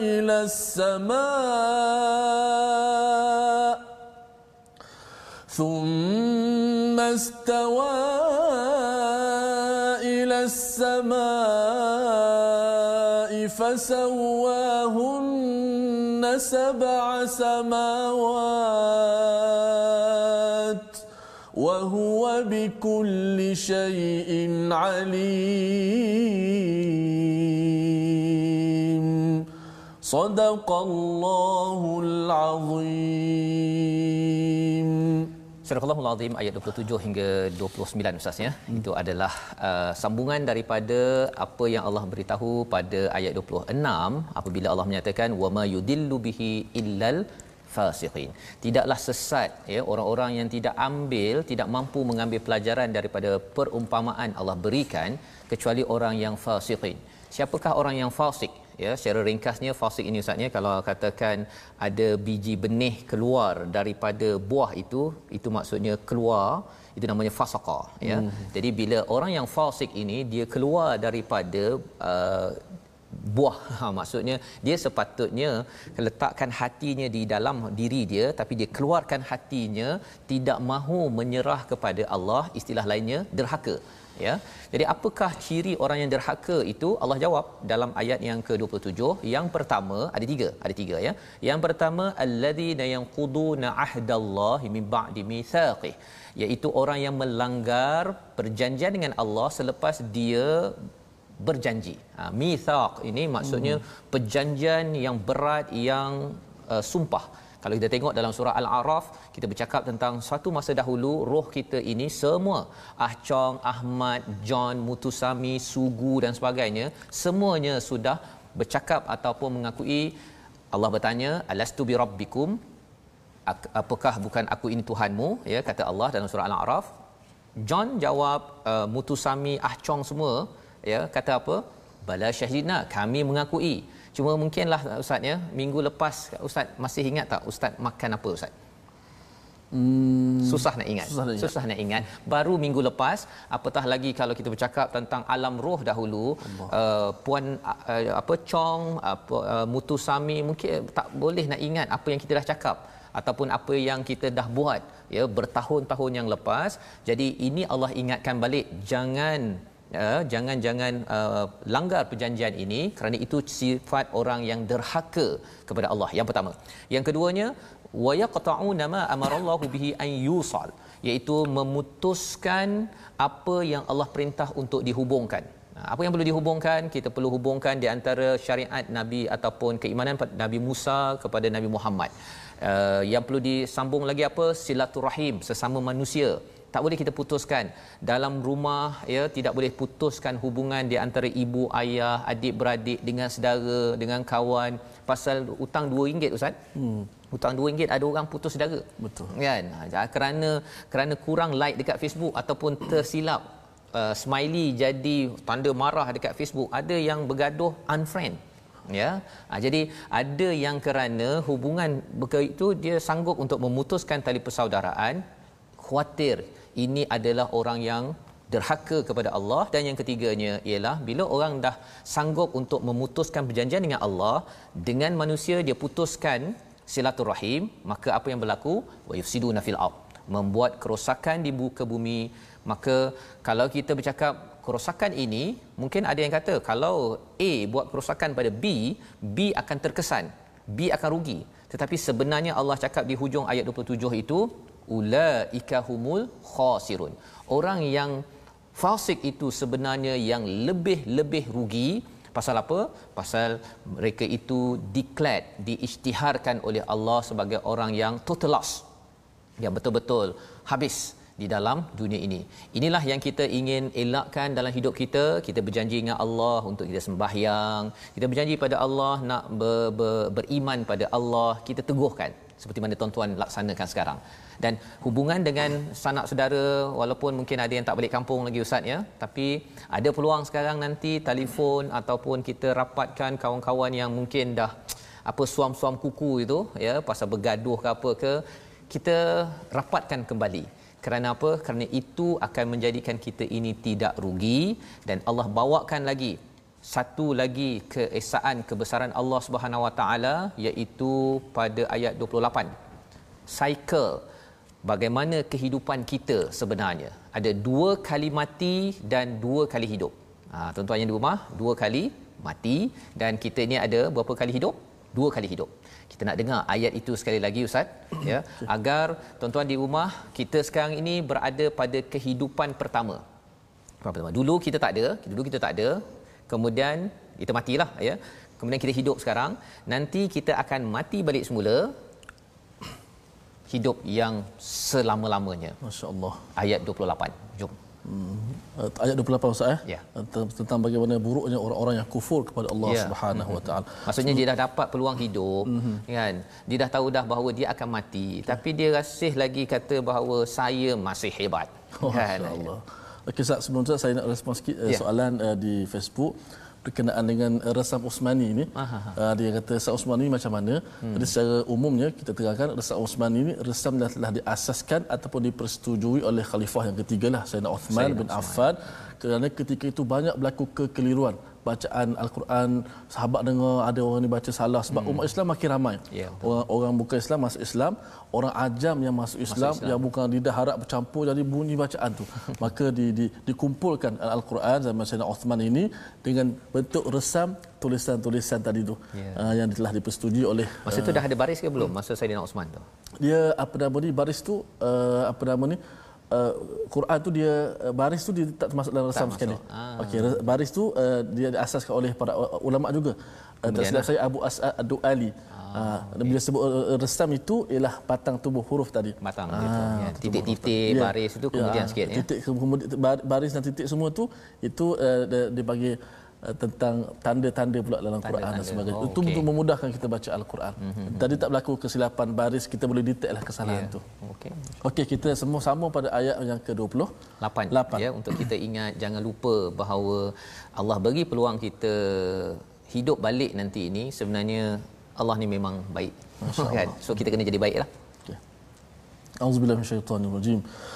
إلى السماء ثم استوى إلى السماء فسواهن سبع سماوات وهو بكل شيء عليم. صدق الله العظيم. Surah Al-Azim Azim ayat 27 hingga 29 Ustaz ya. Hmm. Itu adalah uh, sambungan daripada apa yang Allah beritahu pada ayat 26 apabila Allah menyatakan wama yudillu bihi illal fasiqin. Tidaklah sesat ya orang-orang yang tidak ambil, tidak mampu mengambil pelajaran daripada perumpamaan Allah berikan kecuali orang yang fasiqin. Siapakah orang yang fasik? Ya secara ringkasnya fasik ini ustaznya kalau katakan ada biji benih keluar daripada buah itu itu maksudnya keluar itu namanya fasaqa ya hmm. jadi bila orang yang fasik ini dia keluar daripada uh, buah ha, maksudnya dia sepatutnya letakkan hatinya di dalam diri dia tapi dia keluarkan hatinya tidak mahu menyerah kepada Allah istilah lainnya derhaka ya. Jadi apakah ciri orang yang derhaka itu? Allah jawab dalam ayat yang ke-27 yang pertama ada tiga ada tiga ya. Yang pertama alladzina yanquduna ahdallahi min ba'di mitsaqih iaitu orang yang melanggar perjanjian dengan Allah selepas dia berjanji. Ha, mitsaq ini maksudnya hmm. perjanjian yang berat yang uh, sumpah Kalau kita tengok dalam surah Al-A'raf, kita bercakap tentang satu masa dahulu roh kita ini semua Ah Chong, Ahmad, John, Mutusami, Sugu dan sebagainya, semuanya sudah bercakap ataupun mengakui Allah bertanya, "Alastu bi rabbikum?" Apakah bukan aku ini Tuhanmu? Ya, kata Allah dalam surah Al-A'raf. John jawab, uh, Mutusami, Ah Chong semua, ya, kata apa? Bala syahidina, kami mengakui. Cuma mungkinlah ustaz ya, minggu lepas ustaz masih ingat tak ustaz makan apa ustaz? Hmm, susah nak ingat. Susah nak ingat. Susah nak ingat. Baru minggu lepas, apatah lagi kalau kita bercakap tentang alam roh dahulu, uh, puan uh, apa Chong, apa uh, Mutu Sami mungkin tak boleh nak ingat apa yang kita dah cakap ataupun apa yang kita dah buat ya bertahun-tahun yang lepas. Jadi ini Allah ingatkan balik, jangan uh, jangan jangan uh, langgar perjanjian ini kerana itu sifat orang yang derhaka kepada Allah. Yang pertama. Yang keduanya wa yaqta'una ma amarallahu bihi an yusal iaitu memutuskan apa yang Allah perintah untuk dihubungkan. Apa yang perlu dihubungkan? Kita perlu hubungkan di antara syariat nabi ataupun keimanan Nabi Musa kepada Nabi Muhammad. Uh, yang perlu disambung lagi apa? Silaturahim sesama manusia tak boleh kita putuskan. Dalam rumah ya tidak boleh putuskan hubungan di antara ibu ayah adik beradik dengan saudara dengan kawan. Pasal hutang RM2 ustaz. Hmm. Hutang RM2 ada orang putus saudara. Betul. Kan? Ha, kerana kerana kurang like dekat Facebook ataupun tersilap uh, smiley jadi tanda marah dekat Facebook ada yang bergaduh unfriend ya. Ha, jadi ada yang kerana hubungan begitu dia sanggup untuk memutuskan tali persaudaraan khuatir ini adalah orang yang derhaka kepada Allah. Dan yang ketiganya ialah bila orang dah sanggup untuk memutuskan perjanjian dengan Allah dengan manusia dia putuskan silaturahim maka apa yang berlaku? Wa yufsiduna fil ard. Membuat kerosakan di muka bumi. Maka kalau kita bercakap kerosakan ini mungkin ada yang kata kalau A buat kerosakan pada B B akan terkesan B akan rugi. Tetapi sebenarnya Allah cakap di hujung ayat 27 itu ulaika humul khasirun orang yang fasik itu sebenarnya yang lebih-lebih rugi pasal apa pasal mereka itu declared diisytiharkan oleh Allah sebagai orang yang total loss yang betul-betul habis di dalam dunia ini. Inilah yang kita ingin elakkan dalam hidup kita. Kita berjanji dengan Allah untuk kita sembahyang. Kita berjanji pada Allah nak ber, ber, beriman pada Allah. Kita teguhkan seperti mana tuan-tuan laksanakan sekarang dan hubungan dengan sanak saudara walaupun mungkin ada yang tak balik kampung lagi ustaz ya. Tapi ada peluang sekarang nanti telefon ataupun kita rapatkan kawan-kawan yang mungkin dah apa suam-suam kuku itu ya pasal bergaduh ke apa ke kita rapatkan kembali. Kerana apa? Kerana itu akan menjadikan kita ini tidak rugi dan Allah bawakan lagi satu lagi keesaan kebesaran Allah Subhanahu Wa Taala iaitu pada ayat 28 cycle bagaimana kehidupan kita sebenarnya? Ada dua kali mati dan dua kali hidup. Ha, tuan-tuan yang di rumah dua kali mati dan kita ini ada berapa kali hidup? Dua kali hidup. Kita nak dengar ayat itu sekali lagi ustaz. Ya agar tuan-tuan di rumah kita sekarang ini berada pada kehidupan pertama. Pertama. Dulu kita tak ada dulu kita tak ada kemudian kita matilah ya. Kemudian kita hidup sekarang. Nanti kita akan mati balik semula hidup yang selama-lamanya. Masya-Allah. Ayat 28. Jom. Hmm. Ayat 28 Ustaz eh? Ya. Tentang bagaimana buruknya orang-orang yang kufur kepada Allah ya. Subhanahu Wa Taala. Maksudnya dia dah dapat peluang hidup mm-hmm. kan. Dia dah tahu dah bahawa dia akan mati, ya. tapi dia rasih lagi kata bahawa saya masih hebat. Oh, kan. Allah. Okey Ustaz, sebelum tu saya nak respon sikit ya. soalan uh, di Facebook berkenaan dengan resam Osmani ini. Uh, dia kata resam Osmani ini macam mana? Hmm. Jadi secara umumnya kita terangkan resam Osmani ini resam dah telah diasaskan ataupun dipersetujui oleh khalifah yang ketiga lah Sayyidina Uthman bin Affan kerana ketika itu banyak berlaku kekeliruan bacaan al-Quran sahabat dengar ada orang ni baca salah sebab hmm. umat Islam makin ramai. Yeah, orang orang bukan Islam masuk Islam, orang ajam yang masuk Islam, masuk Islam. yang bukan lidah harap bercampur jadi bunyi bacaan tu. Maka di, di, dikumpulkan al-Quran zaman Sayyidina Uthman ini dengan bentuk resam tulisan-tulisan tadi tu yeah. uh, yang telah dipersetujui oleh Masa uh, tu dah ada baris ke belum masa Sayyidina Uthman tu? Dia apa nama ni baris tu uh, apa nama ni uh, Quran tu dia uh, baris tu dia tak termasuk dalam resam sekali. Ah. Okey, baris tu uh, dia diasaskan oleh para ulama juga. Uh, tersilap saya Abu As'ad Ad-Duali. Ah. Ah, bila sebut uh, resam itu ialah batang tubuh huruf tadi. Batang ah, gitu. Ya, titik-titik Ya. baris itu kemudian Ya, sikit ya. Titik kemudian bar- baris dan titik semua tu itu uh, uh, Eh, tentang tanda-tanda pula dalam tanda-tanda. Quran dan sebagainya. Oh, okay. Itu untuk memudahkan kita baca Al-Quran. Mm-hmm. Tadi tak berlaku kesilapan baris, kita boleh detail lah kesalahan yeah. tu. Okey. Okey, kita semua sama pada ayat yang ke-28. 8. Ya, untuk kita ingat jangan lupa bahawa Allah bagi peluang kita hidup balik nanti ini sebenarnya Allah ni memang baik. Kan? So kita kena jadi baiklah. Okey. Auzubillahi minasyaitanirrajim. Okay.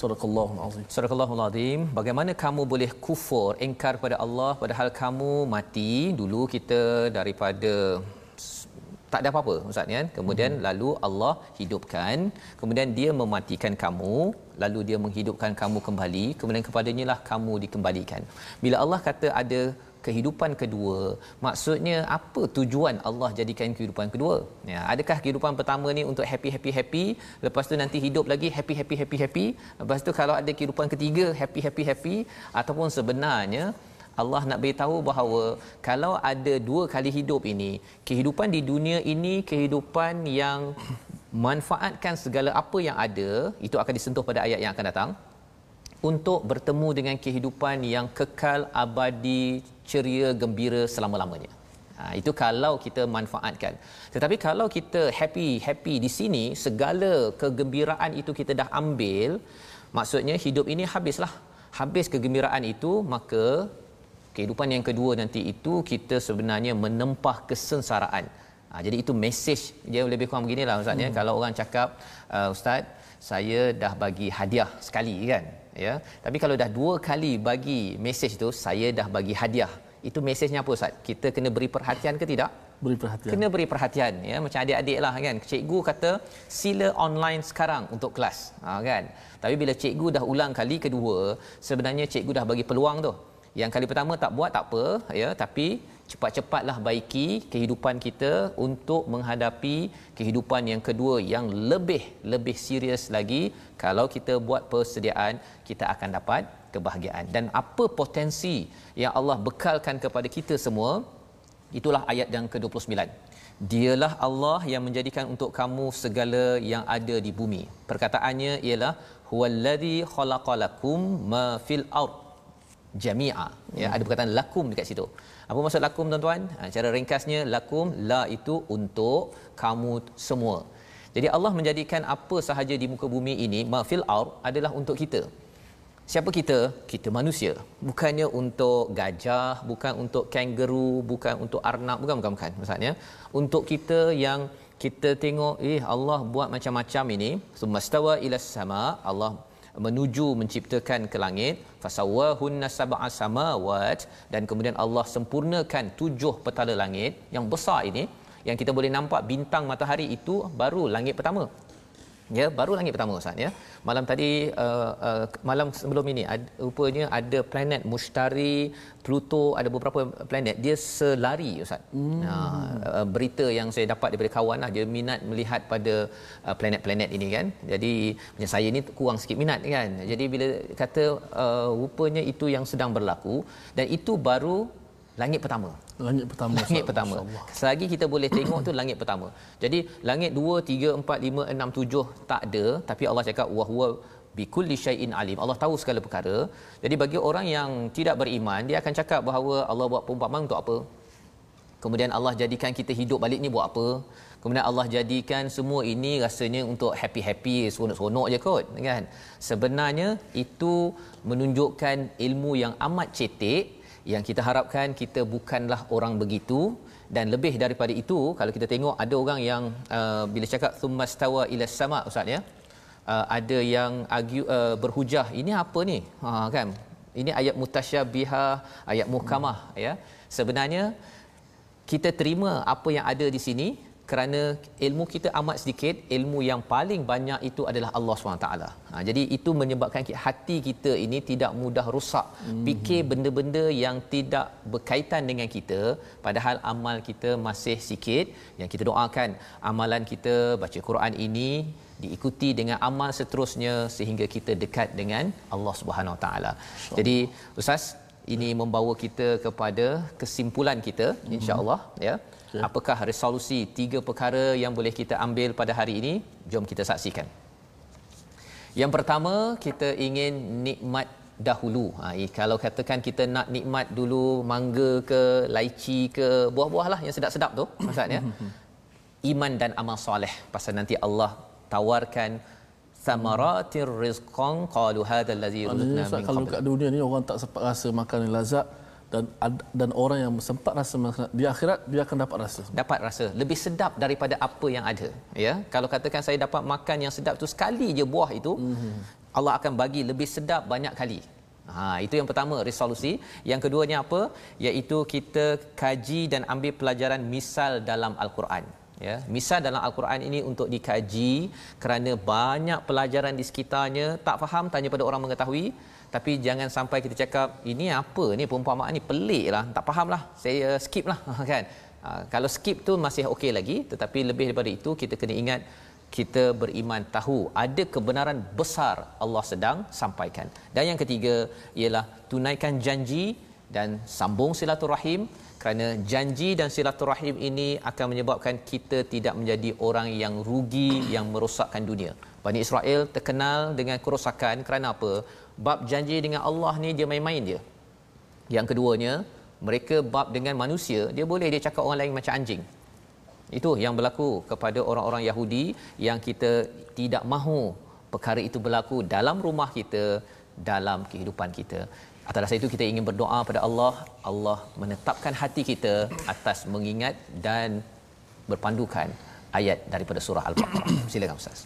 Surakallahu azim. Surakallahu azim. Bagaimana kamu boleh kufur, engkar kepada Allah padahal kamu mati dulu kita daripada tak ada apa-apa ustaz ya. Kemudian hmm. lalu Allah hidupkan, kemudian dia mematikan kamu, lalu dia menghidupkan kamu kembali, kemudian kepadanya lah kamu dikembalikan. Bila Allah kata ada kehidupan kedua. Maksudnya apa tujuan Allah jadikan kehidupan kedua? Ya adakah kehidupan pertama ni untuk happy happy happy? Lepas tu nanti hidup lagi happy happy happy happy. Lepas tu kalau ada kehidupan ketiga happy happy happy. Ataupun sebenarnya Allah nak beritahu bahawa kalau ada dua kali hidup ini kehidupan di dunia ini kehidupan yang manfaatkan segala apa yang ada itu akan disentuh pada ayat yang akan datang untuk bertemu dengan kehidupan yang kekal abadi ceria gembira selama-lamanya. Ha, itu kalau kita manfaatkan. Tetapi kalau kita happy happy di sini segala kegembiraan itu kita dah ambil, maksudnya hidup ini habislah. Habis kegembiraan itu maka kehidupan yang kedua nanti itu kita sebenarnya menempah kesengsaraan. Ha, jadi itu mesej dia lebih kurang beginilah ustaz ya. Kalau orang cakap uh, ustaz saya dah bagi hadiah sekali kan? Ya? Tapi kalau dah dua kali bagi mesej tu saya dah bagi hadiah. Itu mesejnya apa ustaz? Kita kena beri perhatian ke tidak? Beri perhatian. kena beri perhatian ya? Macam adik-adik lah kan? Cikgu kata sila online sekarang untuk kelas. Ha, kan? Tapi bila cikgu dah ulang kali kedua sebenarnya cikgu dah bagi peluang tu. Yang kali pertama tak buat tak apa ya? Tapi cepat-cepatlah baiki kehidupan kita untuk menghadapi kehidupan yang kedua yang lebih lebih serius lagi kalau kita buat persediaan kita akan dapat kebahagiaan dan apa potensi yang Allah bekalkan kepada kita semua itulah ayat yang ke-29 Dialah Allah yang menjadikan untuk kamu segala yang ada di bumi. Perkataannya ialah huwallazi khalaqalakum ma fil ard jami'a. Ya, ada perkataan lakum dekat situ. Apa maksud lakum tuan-tuan? Ha, cara ringkasnya lakum la itu untuk kamu semua. Jadi Allah menjadikan apa sahaja di muka bumi ini ma fil adalah untuk kita. Siapa kita? Kita manusia. Bukannya untuk gajah, bukan untuk kangaroo, bukan untuk arnab, bukan bukan bukan maksudnya. Untuk kita yang kita tengok eh Allah buat macam-macam ini, sumastawa ila sama, Allah menuju menciptakan ke langit fasawahunna sab'a samawat. Dan kemudian Allah sempurnakan tujuh petala langit yang besar ini yang kita boleh nampak bintang matahari itu baru langit pertama ya baru langit pertama ustaz ya. Malam tadi uh, uh, malam sebelum ini ad, rupanya ada planet Mushtari Pluto ada beberapa planet. Dia selari ustaz. Hmm. uh, berita yang saya dapat daripada kawan lah dia minat melihat pada uh, planet-planet ini kan. Jadi macam saya ni kurang sikit minat kan. Jadi bila kata uh, rupanya itu yang sedang berlaku dan itu baru langit pertama Langit pertama. langit pertama. Selagi kita boleh tengok tu langit pertama. Jadi langit 2 3 4 5 6 7 tak ada tapi Allah cakap wa huwa bikulli syai'in alim. Allah tahu segala perkara. Jadi bagi orang yang tidak beriman dia akan cakap bahawa Allah buat perumpamaan untuk apa? Kemudian Allah jadikan kita hidup balik ni buat apa? Kemudian Allah jadikan semua ini rasanya untuk happy-happy, seronok-seronok je kot, kan? Sebenarnya itu menunjukkan ilmu yang amat cetek yang kita harapkan kita bukanlah orang begitu. Dan lebih daripada itu kalau kita tengok ada orang yang uh, bila cakap thummastawa ila sama ustaz ya. Uh, ada yang argue uh, berhujah ini apa ni? Ha kan? Ini ayat mutasyabihah ayat muhkamah ya. Sebenarnya kita terima apa yang ada di sini kerana ilmu kita amat sedikit ilmu yang paling banyak itu adalah Allah SWT ha, jadi itu menyebabkan hati kita ini tidak mudah rusak hmm. fikir benda-benda yang tidak berkaitan dengan kita padahal amal kita masih sikit yang kita doakan amalan kita baca Quran ini diikuti dengan amal seterusnya sehingga kita dekat dengan Allah Subhanahu Wa Taala. Jadi ustaz ini membawa kita kepada kesimpulan kita mhm. insya-Allah ya. Okay. Apakah resolusi tiga perkara yang boleh kita ambil pada hari ini? Jom kita saksikan. Yang pertama, kita ingin nikmat dahulu. Ha, kalau katakan kita nak nikmat dulu mangga ke, laici ke, buah-buah lah yang sedap-sedap tu maksudnya. Iman dan amal soleh pasal nanti Allah tawarkan samaratir rizqan qalu hadha allazi rizqna min kalau kat dunia ni orang tak sempat rasa makan yang lazat dan dan orang yang sempat rasa di akhirat dia akan dapat rasa. Dapat rasa. Lebih sedap daripada apa yang ada ya. Kalau katakan saya dapat makan yang sedap tu sekali je buah itu mm-hmm. Allah akan bagi lebih sedap banyak kali. Ha itu yang pertama resolusi. Yang keduanya apa? Iaitu kita kaji dan ambil pelajaran misal dalam al-Quran ya. Misal dalam al-Quran ini untuk dikaji kerana banyak pelajaran di sekitarnya. Tak faham tanya pada orang mengetahui tapi jangan sampai kita cakap ini apa ni? Perumpamaan ni pelik lah. Tak faham lah. Saya skip lah kan? Ha, kalau skip tu masih okey lagi. Tetapi lebih daripada itu kita kena ingat kita beriman tahu ada kebenaran besar Allah sedang sampaikan. Dan yang ketiga ialah tunaikan janji dan sambung silaturahim. Kerana janji dan silaturahim ini akan menyebabkan kita tidak menjadi orang yang rugi yang merosakkan dunia. Bani Israel terkenal dengan kerosakan. Kerana apa? Bab janji dengan Allah ni dia main-main dia. Yang keduanya, mereka bab dengan manusia, dia boleh dia cakap orang lain macam anjing. Itu yang berlaku kepada orang-orang Yahudi yang kita tidak mahu perkara itu berlaku dalam rumah kita, dalam kehidupan kita. Atas dasar itu kita ingin berdoa pada Allah, Allah menetapkan hati kita atas mengingat dan berpandukan ayat daripada surah Al-Baqarah. Silakan Ustaz.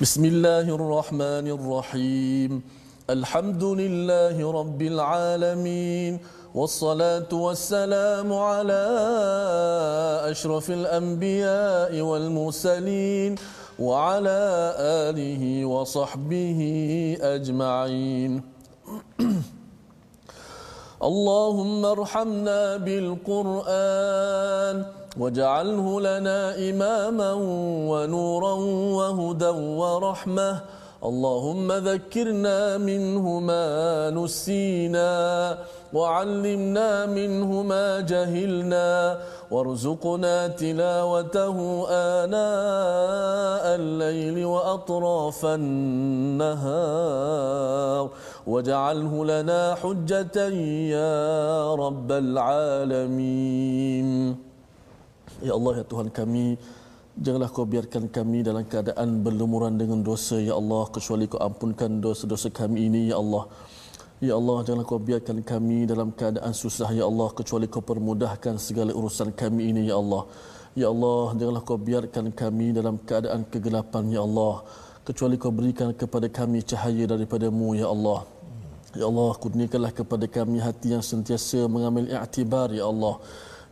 بسم الله الرحمن الرحيم الحمد لله رب العالمين والصلاة والسلام على أشرف الأنبياء والمرسلين وعلى آله وصحبه أجمعين اللهم ارحمنا بالقرآن واجعله لنا إماما ونورا وهدى ورحمة. اللهم ذكرنا منه ما نسينا وعلمنا منه ما جهلنا. وارزقنا تلاوته آناء الليل وأطراف النهار واجعله لنا حجة يا رب العالمين يا الله يا Tuhan kami Janganlah kau biarkan kami dalam keadaan berlumuran dengan dosa, Ya Allah. Kecuali kau ampunkan dosa-dosa kami ini, Ya Allah. Ya Allah, janganlah kau biarkan kami dalam keadaan susah, Ya Allah, kecuali kau permudahkan segala urusan kami ini, Ya Allah. Ya Allah, janganlah kau biarkan kami dalam keadaan kegelapan, Ya Allah, kecuali kau berikan kepada kami cahaya daripadamu, Ya Allah. Ya Allah, kurniakanlah kepada kami hati yang sentiasa mengambil i'tibar, Ya Allah.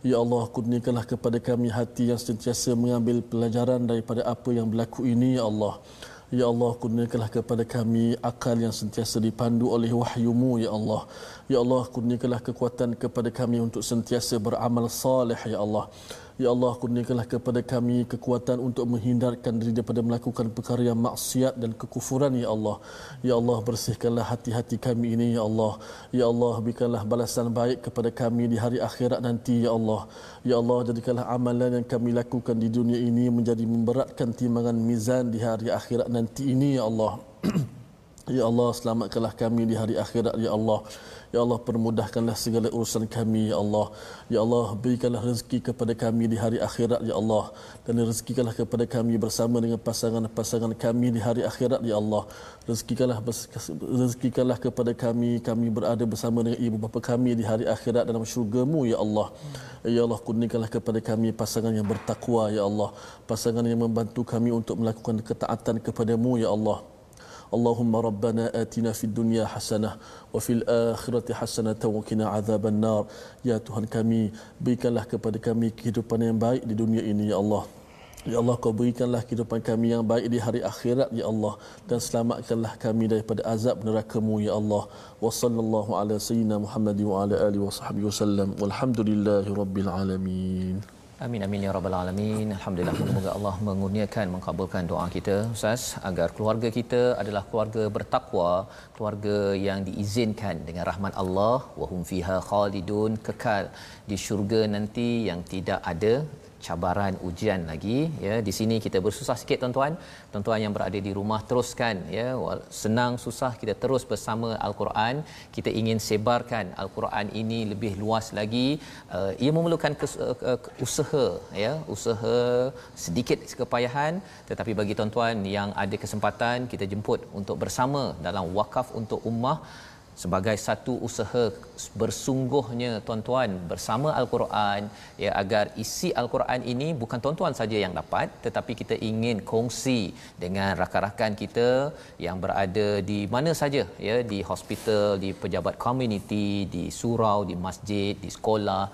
Ya Allah, kurniakanlah kepada kami hati yang sentiasa mengambil pelajaran daripada apa yang berlaku ini, Ya Allah. Ya Allah, kurniakanlah kepada kami akal yang sentiasa dipandu oleh wahyumu, Ya Allah. Ya Allah, kurniakanlah kekuatan kepada kami untuk sentiasa beramal salih, Ya Allah. Ya Allah, kurniakanlah kepada kami kekuatan untuk menghindarkan diri daripada melakukan perkara yang maksiat dan kekufuran, Ya Allah. Ya Allah, bersihkanlah hati-hati kami ini, Ya Allah. Ya Allah, berikanlah balasan baik kepada kami di hari akhirat nanti, Ya Allah. Ya Allah, jadikanlah amalan yang kami lakukan di dunia ini menjadi memberatkan timbangan mizan di hari akhirat nanti ini, Ya Allah. Ya Allah selamatkanlah kami di hari akhirat ya Allah. Ya Allah permudahkanlah segala urusan kami ya Allah. Ya Allah berikanlah rezeki kepada kami di hari akhirat ya Allah dan rezekikanlah kepada kami bersama dengan pasangan-pasangan kami di hari akhirat ya Allah. Rezekikanlah rezekikanlah kepada kami kami berada bersama dengan ibu bapa kami di hari akhirat dalam syurga-Mu ya Allah. Ya Allah kurniakanlah kepada kami pasangan yang bertakwa ya Allah. Pasangan yang membantu kami untuk melakukan ketaatan kepada-Mu ya Allah. Atina fid dunya hasanah wa fil akhirati hasanah wa qina adzaban nar ya Tuhan kami berikanlah kepada kami kehidupan yang baik di dunia ini ya Allah Ya Allah kau berikanlah kehidupan kami yang baik di hari akhirat ya Allah dan selamatkanlah kami daripada azab neraka-Mu ya Allah. Wa sallallahu ala sayyidina Muhammad wa ala alihi wa sahbihi wasallam. Walhamdulillahi rabbil alamin. Amin amin ya rabbal alamin. Alhamdulillah semoga Allah mengurniakan mengabulkan doa kita. Ustaz agar keluarga kita adalah keluarga bertakwa, keluarga yang diizinkan dengan rahmat Allah. Wa hum fiha khalidun. Kekal di syurga nanti yang tidak ada cabaran ujian lagi ya. Di sini kita bersusah sikit tuan-tuan. Tuan-tuan yang berada di rumah teruskan ya. Senang susah kita terus bersama al-Quran. Kita ingin sebarkan al-Quran ini lebih luas lagi. Uh, ia memerlukan kes, uh, uh, usaha ya. Usaha sedikit kepayahan tetapi bagi tuan-tuan yang ada kesempatan kita jemput untuk bersama dalam wakaf untuk ummah sebagai satu usaha bersungguhnya tuan-tuan bersama al-Quran ya agar isi al-Quran ini bukan tuan-tuan saja yang dapat tetapi kita ingin kongsi dengan rakan-rakan kita yang berada di mana saja ya di hospital di pejabat komuniti di surau di masjid di sekolah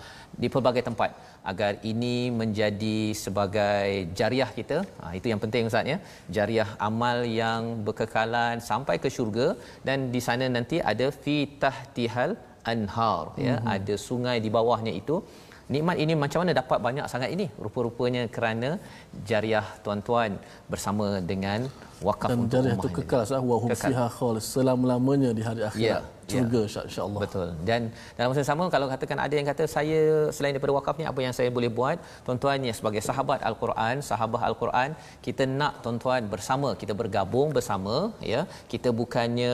di pelbagai tempat agar ini menjadi sebagai jariah kita. Ha, itu yang penting Ustaz ya. Jariah amal yang berkekalan sampai ke syurga dan di sana nanti ada fi tahtihal anhar ya. Mm-hmm. Ada sungai di bawahnya itu. Nikmat ini macam mana dapat banyak sangat ini? Rupa-rupanya kerana jariah tuan-tuan bersama dengan wakaf dan untuk jariah itu kekal sah wa hum fiha khalis selama-lamanya di hari akhirat. Yeah syurga ya. insya-Allah. Betul. Dan dalam masa sama kalau katakan ada yang kata saya selain daripada wakaf ni apa yang saya boleh buat? Tuan-tuan ya sebagai sahabat Al-Quran, sahabat Al-Quran, kita nak tuan-tuan bersama, kita bergabung bersama ya. Kita bukannya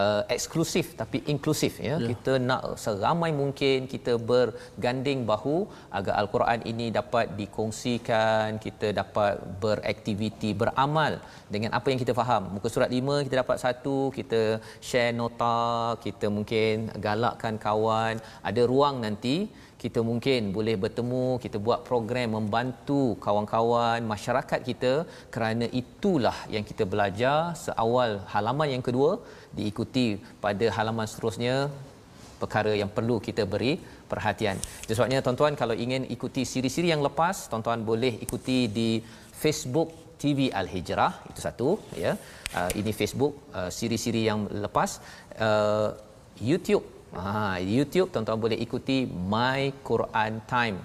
uh, eksklusif tapi inklusif ya. ya. Kita nak seramai mungkin kita berganding bahu agar Al-Quran ini dapat dikongsikan, kita dapat beraktiviti, beramal dengan apa yang kita faham. Muka surat 5 kita dapat satu, kita share nota, kita mungkin galakkan kawan ada ruang nanti kita mungkin boleh bertemu kita buat program membantu kawan-kawan masyarakat kita kerana itulah yang kita belajar seawal halaman yang kedua diikuti pada halaman seterusnya perkara yang perlu kita beri perhatian. Sebabnya tuan-tuan kalau ingin ikuti siri-siri yang lepas, tuan-tuan boleh ikuti di Facebook TV Al Hijrah itu satu ya. Uh, ini Facebook uh, siri-siri yang lepas uh, YouTube. Ha, YouTube tuan-tuan boleh ikuti My Quran Time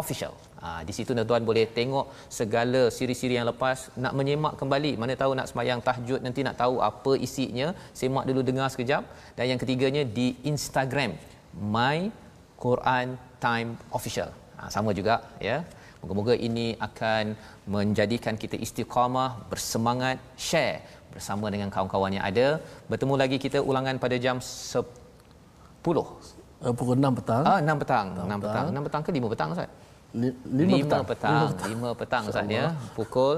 Official. Ha, di situ tuan-tuan boleh tengok segala siri-siri yang lepas nak menyemak kembali mana tahu nak semayang tahajud nanti nak tahu apa isinya semak dulu dengar sekejap dan yang ketiganya di Instagram My Quran Time Official ha, sama juga ya moga-moga ini akan menjadikan kita istiqamah bersemangat share bersama dengan kawan-kawan yang ada. Bertemu lagi kita ulangan pada jam 10. Uh, pukul 6 petang. Ah 6 petang. 6 petang. 6 petang ke 5 petang Ustaz? 5 petang. petang. 5 petang Ustaz ya. Pukul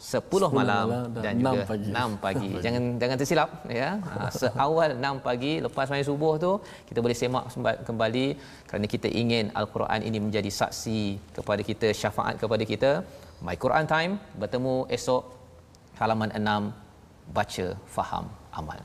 10, 10 malam, dan, dan 6 juga pagi. 6 pagi. jangan jangan tersilap ya. Ha, seawal 6 pagi lepas main subuh tu kita boleh semak kembali kerana kita ingin al-Quran ini menjadi saksi kepada kita, syafaat kepada kita. My Quran Time bertemu esok halaman 6 baca, faham, amal.